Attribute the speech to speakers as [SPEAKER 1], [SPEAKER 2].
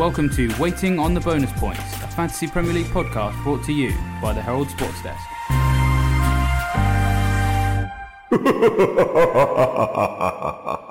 [SPEAKER 1] Welcome to Waiting on the Bonus Points, a Fantasy Premier League podcast brought to you by the Herald Sports Desk.